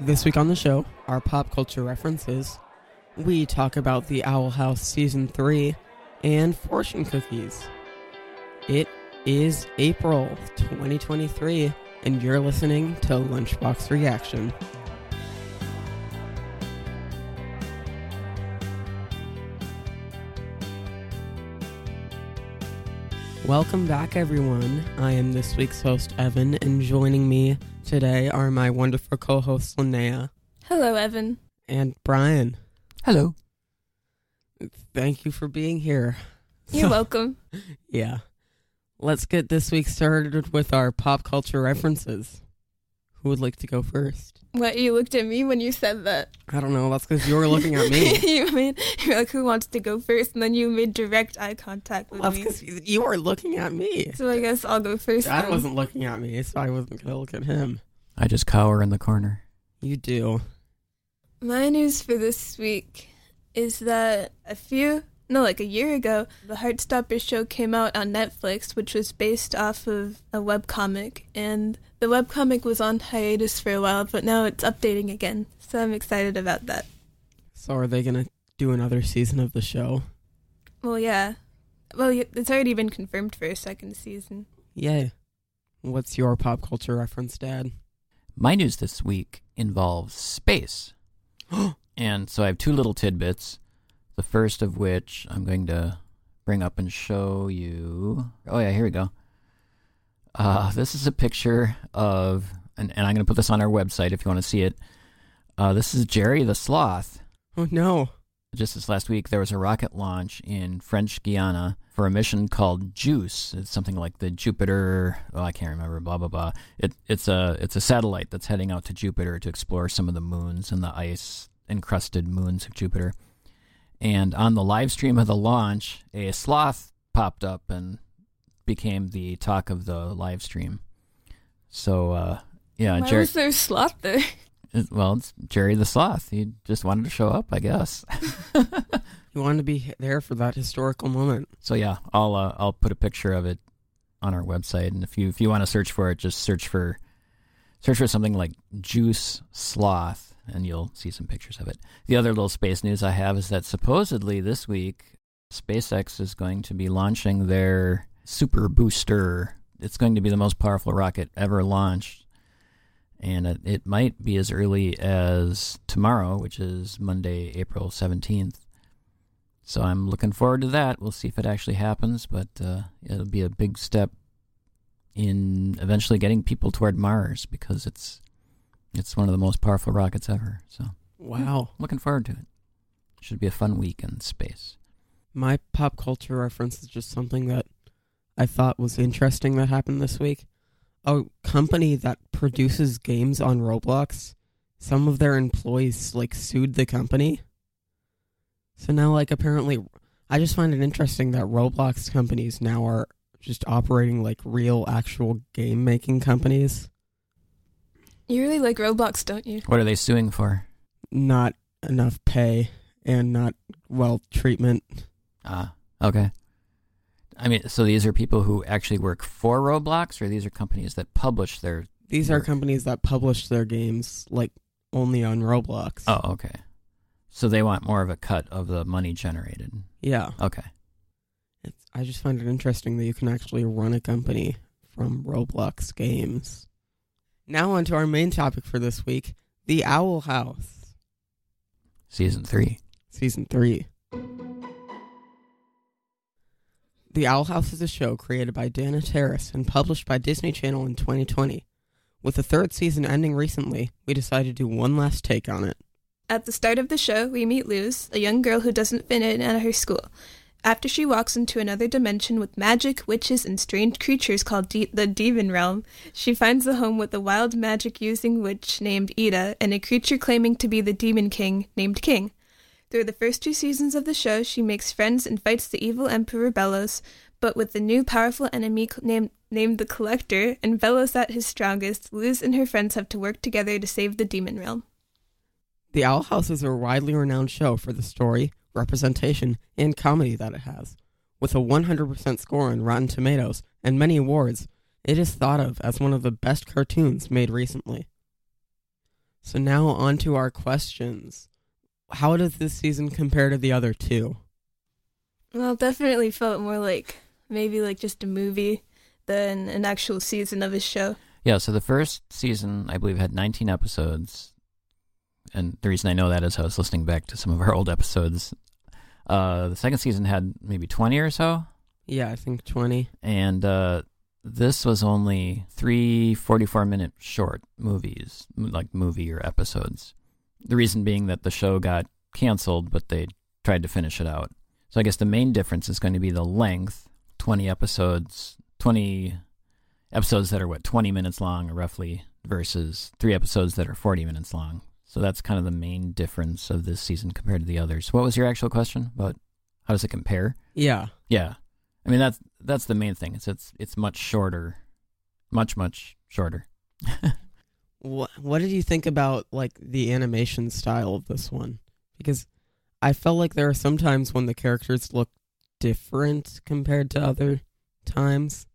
This week on the show, our pop culture references, we talk about the Owl House Season 3 and fortune cookies. It is April 2023, and you're listening to Lunchbox Reaction. Welcome back, everyone. I am this week's host, Evan, and joining me today are my wonderful co hosts, Linnea Hello, Evan. and Brian. Hello. Thank you for being here. You're welcome. Yeah. Let's get this week started with our pop culture references. Who would like to go first? What you looked at me when you said that? I don't know. That's because you were looking at me. you made you're like, who wants to go first? And then you made direct eye contact with That's me. because you were looking at me. So I guess I'll go first. Dad then. wasn't looking at me, so I wasn't going to look at him. I just cower in the corner. You do. My news for this week is that a few, no, like a year ago, the Heartstopper show came out on Netflix, which was based off of a webcomic. And the webcomic was on hiatus for a while, but now it's updating again. So I'm excited about that. So, are they going to do another season of the show? Well, yeah. Well, it's already been confirmed for a second season. Yay. What's your pop culture reference, Dad? My news this week involves space. and so I have two little tidbits. The first of which I'm going to bring up and show you. Oh, yeah, here we go. Uh, this is a picture of, and, and I'm going to put this on our website if you want to see it. Uh, this is Jerry the Sloth. Oh, no. just this last week, there was a rocket launch in French Guiana for a mission called JUICE. It's something like the Jupiter. Oh, I can't remember. Blah blah blah. It, it's a it's a satellite that's heading out to Jupiter to explore some of the moons and the ice encrusted moons of Jupiter. And on the live stream of the launch, a sloth popped up and became the talk of the live stream. So uh, yeah, Why Jerry. was there a slot there? Well, it's Jerry the Sloth. He just wanted to show up, I guess. he wanted to be there for that historical moment. so yeah, I'll uh, I'll put a picture of it on our website, and if you if you want to search for it, just search for search for something like Juice Sloth, and you'll see some pictures of it. The other little space news I have is that supposedly this week, SpaceX is going to be launching their Super Booster. It's going to be the most powerful rocket ever launched. And it, it might be as early as tomorrow, which is Monday, April 17th. So I'm looking forward to that. We'll see if it actually happens, but uh, it'll be a big step in eventually getting people toward Mars because it's it's one of the most powerful rockets ever. So Wow. Hmm, looking forward to it. Should be a fun week in space. My pop culture reference is just something that I thought was interesting that happened this week. A company that produces games on Roblox, some of their employees like sued the company. So now like apparently I just find it interesting that Roblox companies now are just operating like real actual game making companies. You really like Roblox, don't you? What are they suing for? Not enough pay and not well treatment. Ah, okay. I mean, so these are people who actually work for Roblox, or these are companies that publish their. These are companies that publish their games like only on Roblox. Oh, okay. So they want more of a cut of the money generated. yeah. Okay. It's, I just find it interesting that you can actually run a company from Roblox games. Now on to our main topic for this week: the Owl House, Season three. season three. The Owl House is a show created by Dana Terrace and published by Disney Channel in 2020. With the third season ending recently, we decided to do one last take on it. At the start of the show, we meet Luz, a young girl who doesn't fit in at her school. After she walks into another dimension with magic, witches, and strange creatures called de- the Demon Realm, she finds a home with a wild magic using witch named Eda and a creature claiming to be the Demon King named King. Through the first two seasons of the show, she makes friends and fights the evil Emperor Belos, but with the new powerful enemy named named the Collector and Belos at his strongest, Luz and her friends have to work together to save the Demon Realm. The Owl House is a widely renowned show for the story, representation, and comedy that it has. With a 100% score on Rotten Tomatoes and many awards, it is thought of as one of the best cartoons made recently. So now on to our questions. How does this season compare to the other two? Well, definitely felt more like maybe like just a movie than an actual season of a show. Yeah. So the first season, I believe, had 19 episodes, and the reason I know that is I was listening back to some of our old episodes. Uh, the second season had maybe 20 or so, Yeah, I think 20. and uh, this was only three 44 minute short movies, like movie or episodes. The reason being that the show got canceled, but they tried to finish it out. So I guess the main difference is going to be the length 20 episodes, 20 episodes that are what, 20 minutes long roughly, versus three episodes that are 40 minutes long. So that's kind of the main difference of this season compared to the others. What was your actual question about how does it compare? Yeah. Yeah, I mean that's that's the main thing. It's it's it's much shorter, much much shorter. What what did you think about like the animation style of this one? Because I felt like there are some times when the characters look different compared to other times.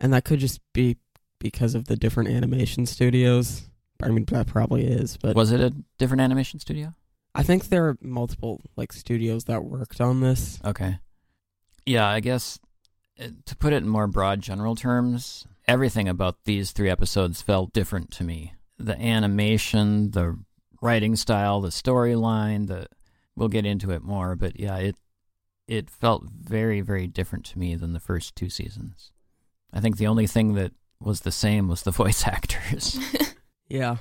And that could just be because of the different animation studios. I mean that probably is, but Was it a different animation studio? I think there are multiple like studios that worked on this. Okay. Yeah, I guess uh, to put it in more broad general terms, everything about these three episodes felt different to me. The animation, the writing style, the storyline, the we'll get into it more, but yeah, it it felt very very different to me than the first two seasons. I think the only thing that was the same was the voice actors. Yeah.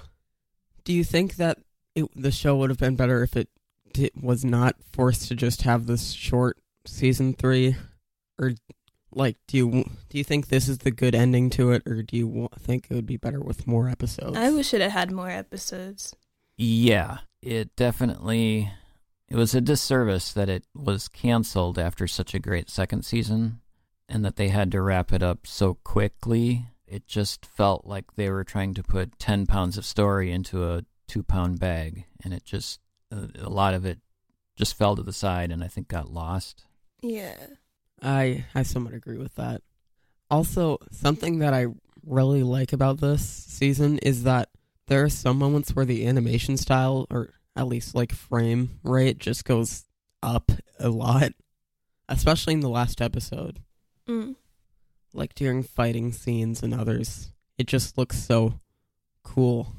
Do you think that it, the show would have been better if it di was not forced to just have this short season three, or like do you do you think this is the good ending to it, or do you think it would be better with more episodes? I wish it had had more episodes. Yeah, it definitely it was a disservice that it was canceled after such a great second season and that they had to wrap it up so quickly. It just felt like they were trying to put 10 pounds of story into a 2 pound bag and it just a a lot of it just fell to the side and I think got lost. Yeah. I I somewhat agree with that. Also, something that I really like about this season is that there are some moments where the animation style, or at least like frame rate, just goes up a lot, especially in the last episode. Mm. Like during fighting scenes and others, it just looks so cool.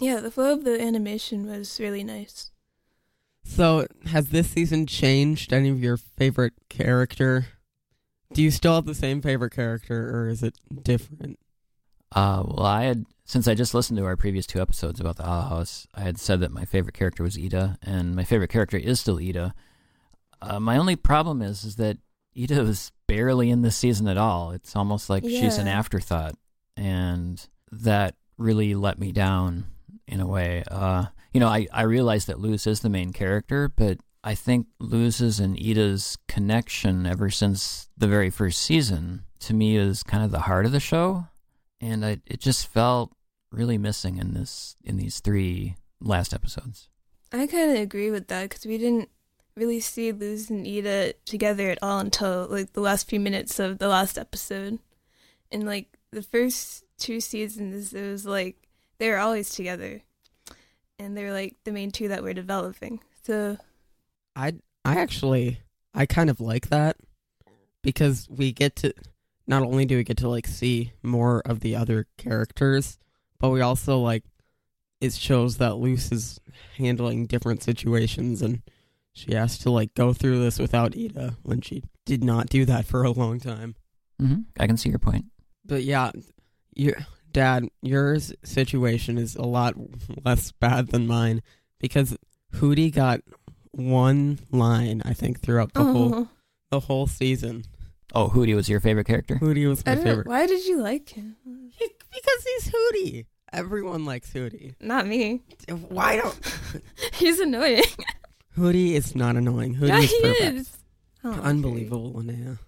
Yeah, the flow of the animation was really nice. So, has this season changed any of your favorite character? Do you still have the same favorite character, or is it different? Uh, well, I had since I just listened to our previous two episodes about the Owl House, I had said that my favorite character was Eda, and my favorite character is still Eda. Uh, my only problem is is that Eda was barely in this season at all. It's almost like she's an afterthought, and that really let me down in a way. Uh, you know, I I realize that Luz is the main character, but I think Luz's and Eda's connection ever since the very first season to me is kind of the heart of the show and I, it just felt really missing in this in these three last episodes. I kind of agree with that because we didn't really see Luz and Eda together at all until like the last few minutes of the last episode. And like the first two seasons, it was like they were always together, and they're like the main two that we're developing. So I I actually I kind of like that because we get to not only do we get to like see more of the other characters, but we also like it shows that Luz is handling different situations and she has to like go through this without Eda when she did not do that for a long time. Mm-hmm. I can see your point. But yeah, your dad, your situation is a lot less bad than mine because Hooty got one line I think throughout the whole oh, the whole season. Oh, Hooty was your favorite character? Hooty was my don't know, favorite why did you like him? He- because he's Hooty. Everyone likes Hooty. Not me. Why don't He's annoying. Hooty is not annoying? Hooty yeah, is he perfect. is. Oh, Unbelievable, Linnea.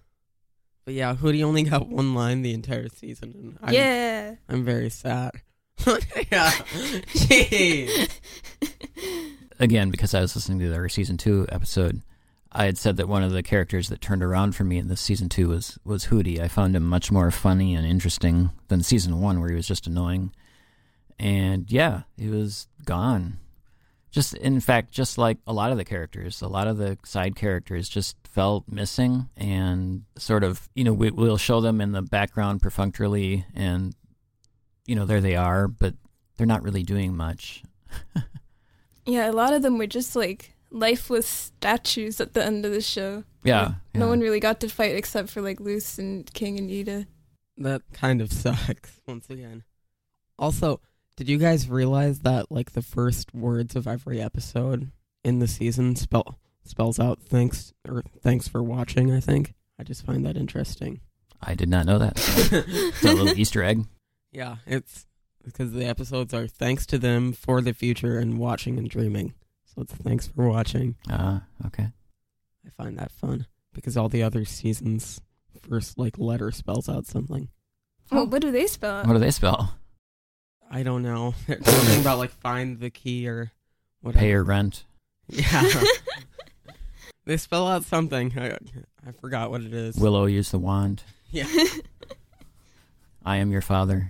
But yeah, Hooty only got one line the entire season, and I'm, yeah. I'm very sad. yeah, jeez. Again, because I was listening to their season two episode, I had said that one of the characters that turned around for me in this season two was was Hooty. I found him much more funny and interesting than season one, where he was just annoying. And yeah, he was gone. Just in fact, just like a lot of the characters, a lot of the side characters just felt missing and sort of, you know, we, we'll show them in the background perfunctorily, and you know, there they are, but they're not really doing much. Yeah, a lot of them were just like lifeless statues at the end of the show. Yeah, Like, yeah. No one really got to fight except for like Luz and King and Eda. That kind of sucks. Once again. Also, did you guys realize that like the first words of every episode in the season spell spells out thanks or thanks for watching? I think I just find that interesting. I did not know that. It's a little Easter egg. Yeah, it's because the episodes are thanks to them for the future and watching and dreaming. So it's thanks for watching. Ah, okay. I find that fun because all the other seasons first like letter spells out something. Well, what do they spell? What do they spell? I don't know. something about like find the key or whatever. Pay your rent. Yeah. they spell out something. I, I forgot what it is. Willow use the wand. yeah. I am your father.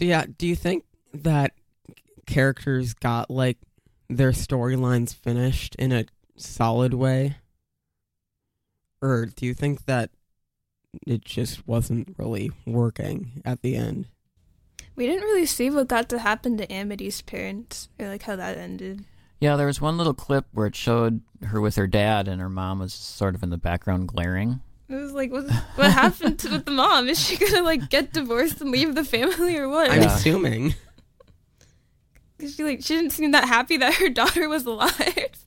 So yeah, do you think that characters got like their storylines finished in a solid way? Or do you think that it just wasn't really working at the end? We didn't really see what got to happen to Amity's parents, or like how that ended. Yeah, there was one little clip where it showed her with her dad, and her mom was sort of in the background glaring. It was like, what, what happened to, with the mom? Is she gonna like get divorced and leave the family, or what? I'm Yeah. assuming. 'Cause she like she didn't seem that happy that her daughter was alive.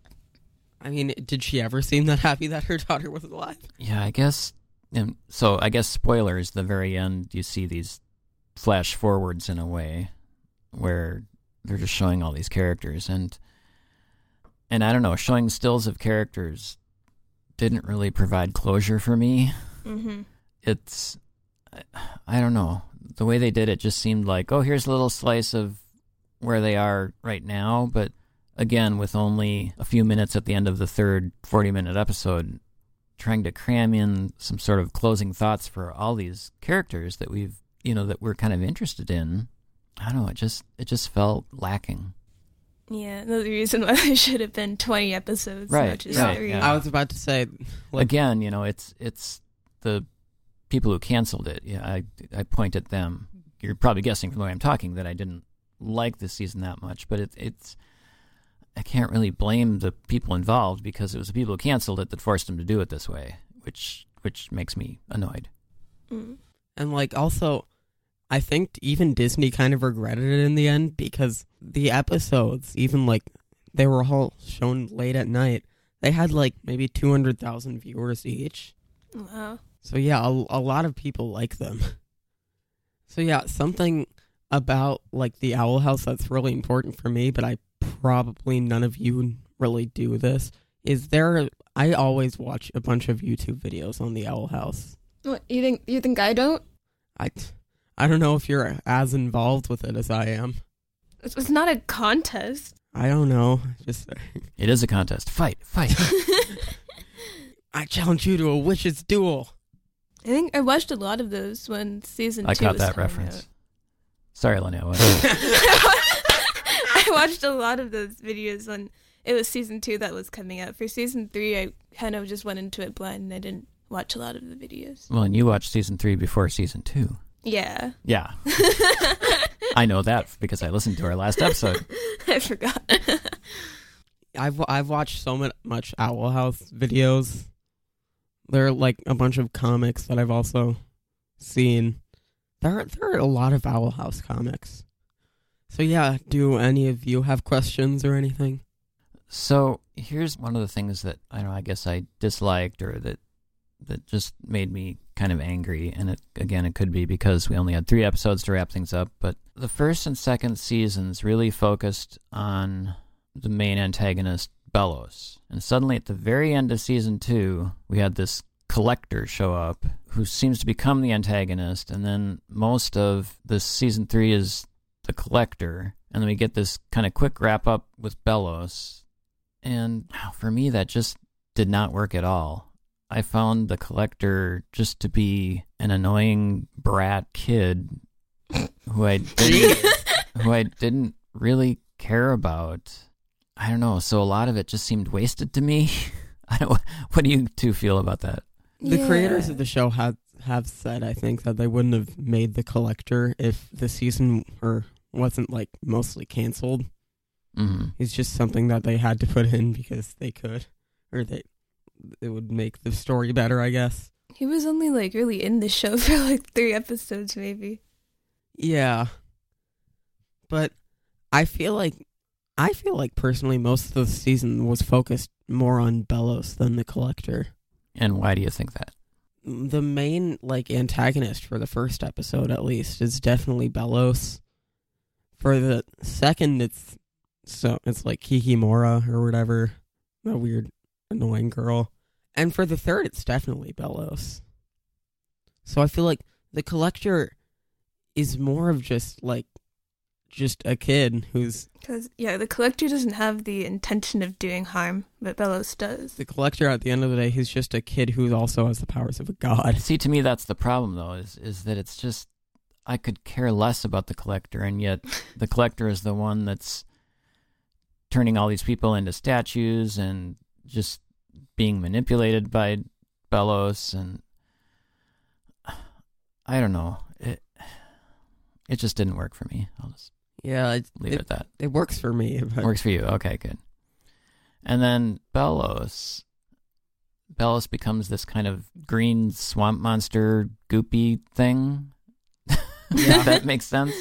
I mean, did she ever seem that happy that her daughter was alive? Yeah, I guess. And so I guess spoilers. The very end, you see these flash forwards in a way where they're just showing all these characters, and and I don't know, showing stills of characters didn't really provide closure for me. Mm-hmm. it's I- I don't know. The way they did it just seemed like, oh, here's a little slice of where they are right now, but again, with only a few minutes at the end of the third 40 minute episode, trying to cram in some sort of closing thoughts for all these characters that we've, you know, that we're kind of interested in. I don't know, it just it just felt lacking. Yeah, another reason why there should have been twenty episodes, Right, not just right, three. yeah. I was about to say, like, Again, you know, it's it's the people who canceled it. Yeah, I I point at them. You're probably guessing from the way I'm talking that I didn't like this season that much, but it, it's I can't really blame the people involved because it was the people who canceled it that forced them to do it this way, which which makes me annoyed. Mm. And like also I think even Disney kind of regretted it in the end because the episodes, even like they were all shown late at night, they had like maybe 200,000 viewers each. Wow. So yeah, a, a lot of people like them. So yeah, something about like the Owl House that's really important for me, but I probably none of you really do this. Is there? I always watch a bunch of YouTube videos on the Owl House. What you think? You think I don't? I, I don't know if you're as involved with it as I am. It's it's not a contest. I don't know. Just It is a contest. Fight, fight. I challenge you to a witch's duel. I think I watched a lot of those when season I two caught was that coming reference. out. Sorry, Linnea. what- I watched a lot of those videos when it was season two that was coming out. For season three, I kind of just went into it blind and I didn't watch a lot of the videos. well, and you watched season three before season two. Yeah, Yeah, I know that because I listened to our last episode. I forgot. I've I've watched so much Owl House videos. There are like a bunch of comics that I've also seen. There are, there are a lot of Owl House comics. So yeah, do any of you have questions or anything? So here's one of the things that I don't know. I guess I disliked or that that just made me kind of angry. And it again, it could be because we only had three episodes to wrap things up. But the first and second seasons really focused on the main antagonist Belos, and suddenly at the very end of season two, we had this collector show up who seems to become the antagonist, and then most of this season three is the collector, and then we get this kind of quick wrap up with Belos, and for me that just did not work at all. I found the collector just to be an annoying brat kid who I didn't, who I didn't really care about. I don't know. So a lot of it just seemed wasted to me. I don't. What do you two feel about that? The creators of the show have have said I think that they wouldn't have made the collector if the season or wasn't like mostly canceled. hmm It's just something that they had to put in because they could, or they it would make the story better, I guess. He was only like really in the show for like three episodes, maybe. Yeah. But I feel like I feel like personally most of the season was focused more on Belos than the collector. And why do you think that? The main like antagonist for the first episode at least is definitely Belos. For the second it's so it's like Kikimora or whatever. That weird annoying girl. And for the third it's definitely Belos. So I feel like the collector is more of just like just a kid who's Because yeah, the collector doesn't have the intention of doing harm, but Belos does. the collector at the end of the day he's just a kid who also has the powers of a god See, to me, that's the problem, though, is is that it's just I could care less about the collector, and yet the collector is the one that's turning all these people into statues and just being manipulated by Belos, and I don't know. It it just didn't work for me. I'll just yeah it, leave it, it, at that. it works for me but Works for you. Okay, good. And then Belos. Belos becomes this kind of green swamp monster goopy thing. Yeah. that makes sense.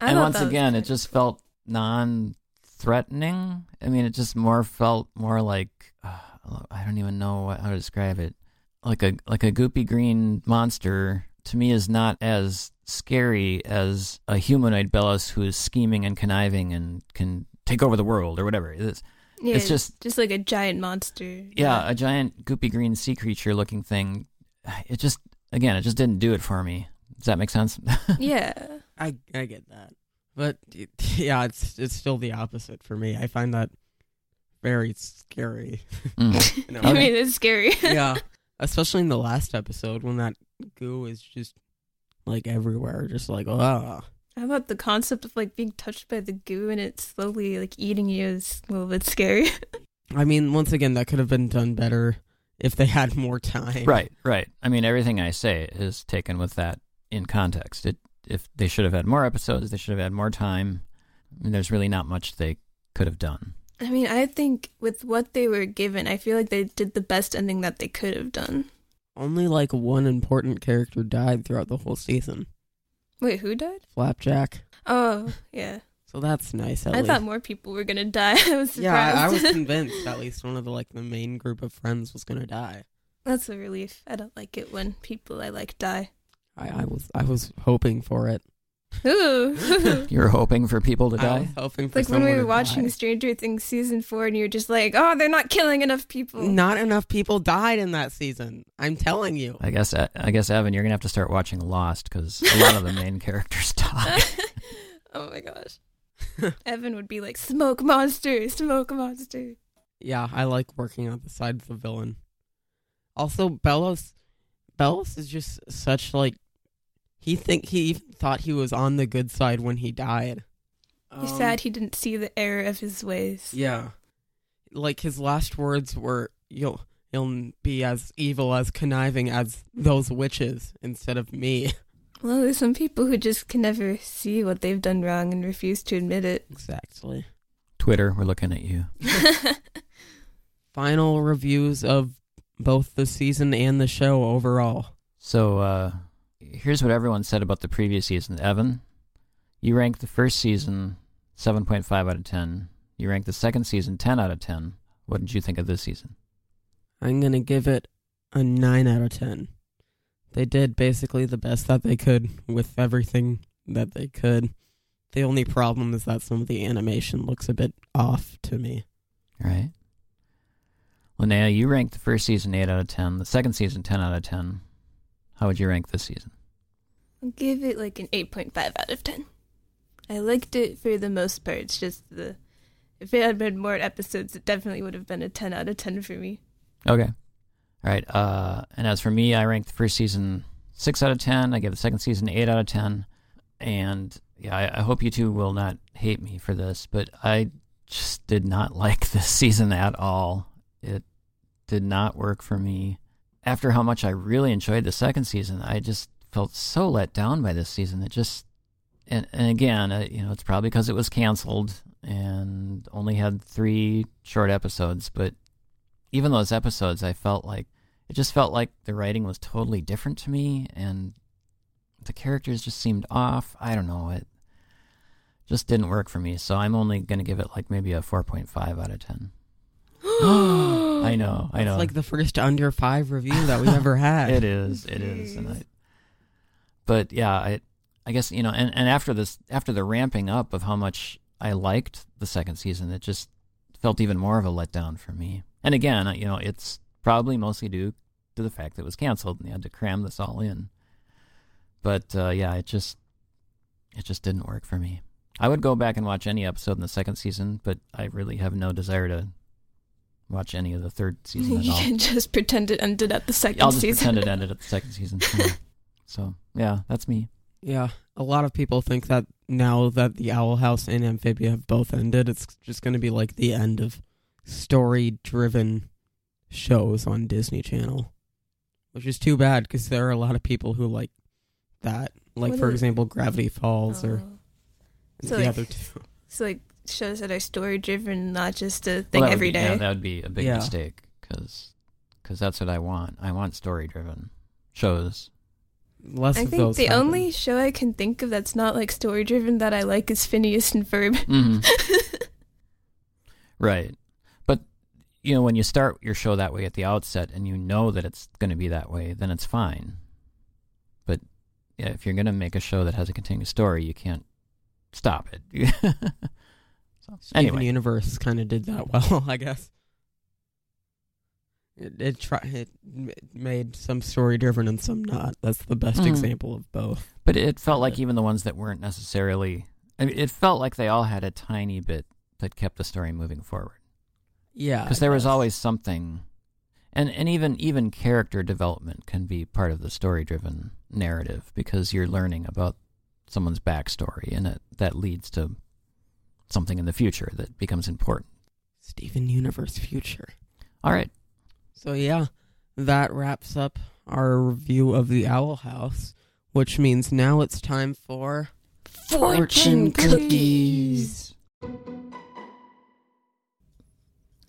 I and once again, it just felt non threatening. I mean, it just more felt more like uh, I don't even know how to describe it. Like a like a goopy green monster to me is not as scary as a humanoid Belos who is scheming and conniving and can take over the world or whatever. It's, Yeah, it's just- just like a giant monster. yeah, a giant goopy green sea creature looking thing. It just again, it just didn't do it for me. Does that make sense? yeah. I I get that but yeah it's it's still the opposite for me I find that very scary Mm. you know? I mean, it's scary. yeah especially in the last episode when that goo is just like everywhere just like ah How about the concept of like being touched by the goo and it slowly like eating you is a little bit scary. I mean once again that could have been done better if they had more time Right, right. I mean, everything I say is taken with that in context. It if they should have had more episodes, they should have had more time. I mean, there's really not much they could have done. I mean, I think with what they were given, I feel like they did the best ending that they could have done. only like one important character died throughout the whole season. Wait, who died? Flapjack. Oh, yeah. So that's nice. At I least. thought more people were gonna die. I was surprised. Yeah, I, I was convinced at least one of the like the main group of friends was gonna die. That's a relief. I don't like it when people I like die. I, I was I was hoping for it. Ooh. You're hoping for people to I die? was hoping for like when we were watching die. Stranger Things season four, and you're just like, "Oh, they're not killing enough people." Not enough people died in that season. I'm telling you. I guess uh, I guess Evan, you're gonna have to start watching Lost because a lot of the main characters die. oh my gosh. Evan would be like, "Smoke monster, smoke monster." Yeah, I like working on the side of the villain. Also, Belos, Belos is just such like he think he thought he was on the good side when he died. He's Um, sad he didn't see the error of his ways. Yeah, like his last words were, "You'll you'll be as evil as conniving as those witches instead of me." Well, there's some people who just can never see what they've done wrong and refuse to admit it. Exactly. Twitter, we're looking at you. Final reviews of both the season and the show overall. So uh, here's what everyone said about the previous season. Evan, you ranked the first season 7.5 out of 10. You ranked the second season 10 out of 10. What did you think of this season? I'm gonna give it a nine out of ten. They did basically the best that they could with everything that they could. The only problem is that some of the animation looks a bit off to me. Right. Linnea, you ranked the first season 8 out of 10, the second season 10 out of 10. How would you rank this season? I'll give it like an 8.5 out of 10. I liked it for the most part. It's just the. If it had been more episodes, it definitely would have been a 10 out of 10 for me. Okay. All right. Uh, and as for me, I ranked the first season 6 out of 10. I gave the second season 8 out of 10. And yeah, I, I hope you two will not hate me for this, but I just did not like this season at all. It did not work for me. After how much I really enjoyed the second season, I just felt so let down by this season. It just, and, and again, uh, you know, it's probably because it was canceled and only had three short episodes, but even those episodes, I felt like it just felt like the writing was totally different to me, and the characters just seemed off. I don't know, it just didn't work for me. So I'm only going to give it like maybe a 4.5 out of 10. I know, I know. It's like the first under five review that we've ever had. It is, it is, and I. But yeah, I, I guess you know, and, and after this, after the ramping up of how much I liked the second season, it just felt even more of a letdown for me. And again, you know, it's probably mostly due to the fact that it was canceled and they had to cram this all in. But uh, yeah, it just, it just didn't work for me. I would go back and watch any episode in the second season, but I really have no desire to watch any of the third season at you all. can just pretend it ended at the 2nd I'll just season. pretend it ended at the second season. Yeah. so yeah, that's me. Yeah, a lot of people think that now that the Owl House and Amphibia have both ended, it's just going to be like the end of story-driven shows on Disney Channel, which is too bad because there are a lot of people who like that. Like What for is- example, Gravity Falls or Oh. the like, other two. So like shows that are story driven, not just a Well, thing that every be- day. Yeah, that would be a big Yeah. mistake because that's what I want. I want story driven shows. Less I of think the happen. only show I can think of that's not like story driven that I like is Phineas and Ferb. hmm right, but you know when you start your show that way at the outset and you know that it's going to be that way, then it's fine. But yeah, if you're going to make a show that has a continuous story, you can't stop it. so, Steven anyway, Universe kind of did that well, I guess. It it, try, it made some story driven and some not. That's the best Mhm. example of both. But it felt like even the ones that weren't necessarily. I mean, it felt like they all had a tiny bit that kept the story moving forward. Yeah, Because there was always something, and and even even character development can be part of the story driven narrative because you're learning about someone's backstory and it, that leads to something in the future that becomes important. Steven Universe future. All right, So yeah, that wraps up our review of the Owl House, which means now it's time for fortune cookies.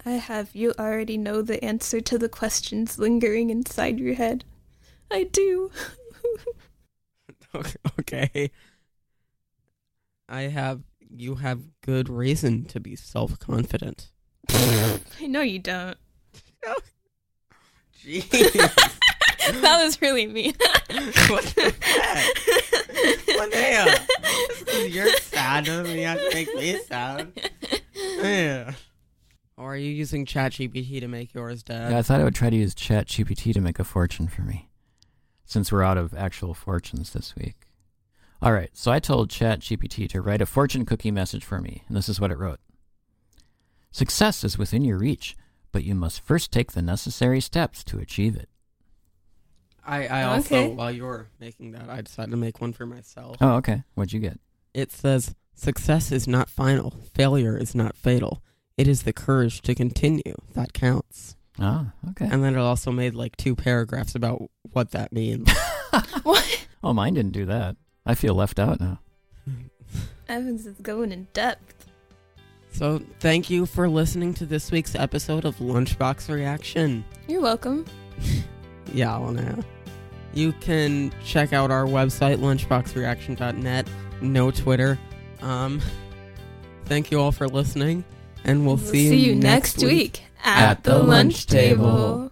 I have you already know the answer to the questions lingering inside your head. I do. okay. I have you have good reason to be self-confident. I know you don't. Jeez. that was really mean. what the heck? Linnea, you're sad to me. You have to make me sad. Yeah. Or are you using ChatGPT to make yours, Dad? Yeah, I thought I would try to use Chat GPT to make a fortune for me, since we're out of actual fortunes this week. All right, so I told Chat GPT to write a fortune cookie message for me, and this is what it wrote Success is within your reach, but you must first take the necessary steps to achieve it. I, I also, Okay. while you were making that, I decided to make one for myself. Oh, okay. What'd you get? It says, Success is not final. Failure is not fatal. It is the courage to continue that counts. Ah, okay. And then it also made like two paragraphs about what that means. what? Oh, mine didn't do that. I feel left out now. Evans is going in depth. So, thank you for listening to this week's episode of Lunchbox Reaction. You're welcome. Yeah, well, now. You can check out our website, lunchboxreaction.net. No Twitter. Um, thank you all for listening, and we'll, see, you next week at, at the, lunch table. table.